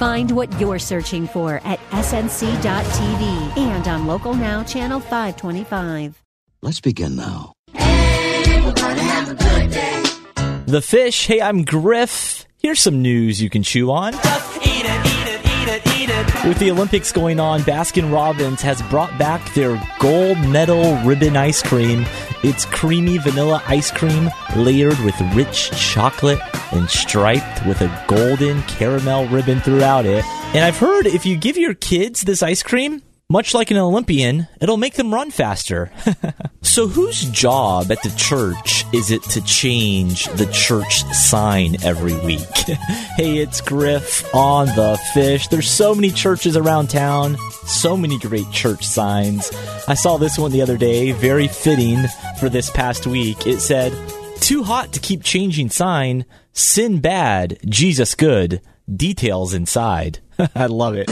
Find what you're searching for at snc.tv and on Local Now, Channel 525. Let's begin now. The fish. Hey, I'm Griff. Here's some news you can chew on. With the Olympics going on, Baskin Robbins has brought back their gold medal ribbon ice cream. It's creamy vanilla ice cream layered with rich chocolate and striped with a golden caramel ribbon throughout it. And I've heard if you give your kids this ice cream, much like an Olympian, it'll make them run faster. so, whose job at the church is it to change the church sign every week? hey, it's Griff on the fish. There's so many churches around town, so many great church signs. I saw this one the other day, very fitting for this past week. It said, Too hot to keep changing sign, sin bad, Jesus good, details inside. I love it.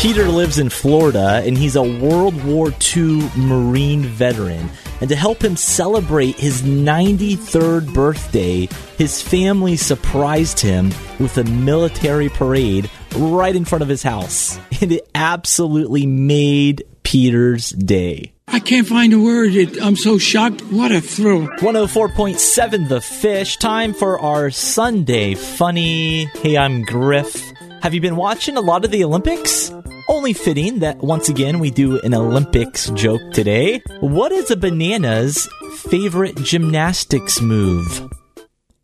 Peter lives in Florida and he's a World War II Marine veteran. And to help him celebrate his 93rd birthday, his family surprised him with a military parade right in front of his house. And it absolutely made Peter's day. I can't find a word. It, I'm so shocked. What a thrill. 104.7 The Fish. Time for our Sunday funny. Hey, I'm Griff. Have you been watching a lot of the Olympics? Only fitting that once again we do an Olympics joke today. What is a banana's favorite gymnastics move?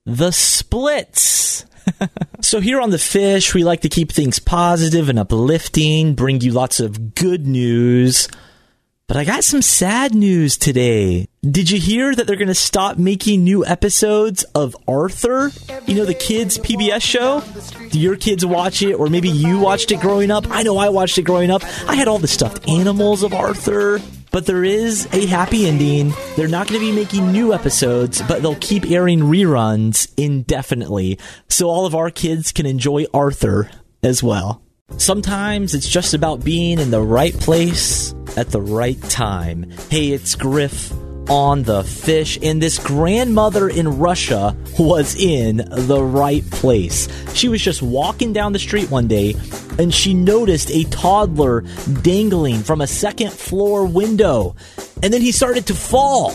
The splits. so here on the fish, we like to keep things positive and uplifting, bring you lots of good news. But I got some sad news today. Did you hear that they're going to stop making new episodes of Arthur? You know, the kids' PBS show? Do your kids watch it, or maybe you watched it growing up? I know I watched it growing up. I had all the stuffed animals of Arthur. But there is a happy ending. They're not going to be making new episodes, but they'll keep airing reruns indefinitely. So all of our kids can enjoy Arthur as well. Sometimes it's just about being in the right place at the right time. Hey, it's Griff on the fish, and this grandmother in Russia was in the right place. She was just walking down the street one day and she noticed a toddler dangling from a second floor window, and then he started to fall.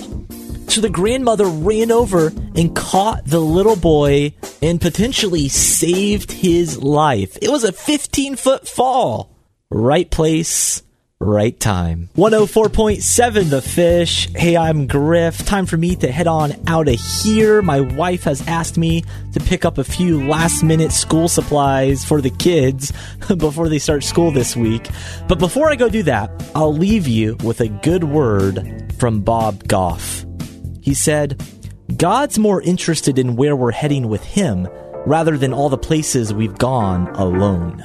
So the grandmother ran over and caught the little boy and potentially saved his life. It was a 15 foot fall. Right place, right time. 104.7 The Fish. Hey, I'm Griff. Time for me to head on out of here. My wife has asked me to pick up a few last minute school supplies for the kids before they start school this week. But before I go do that, I'll leave you with a good word from Bob Goff. He said, God's more interested in where we're heading with Him rather than all the places we've gone alone.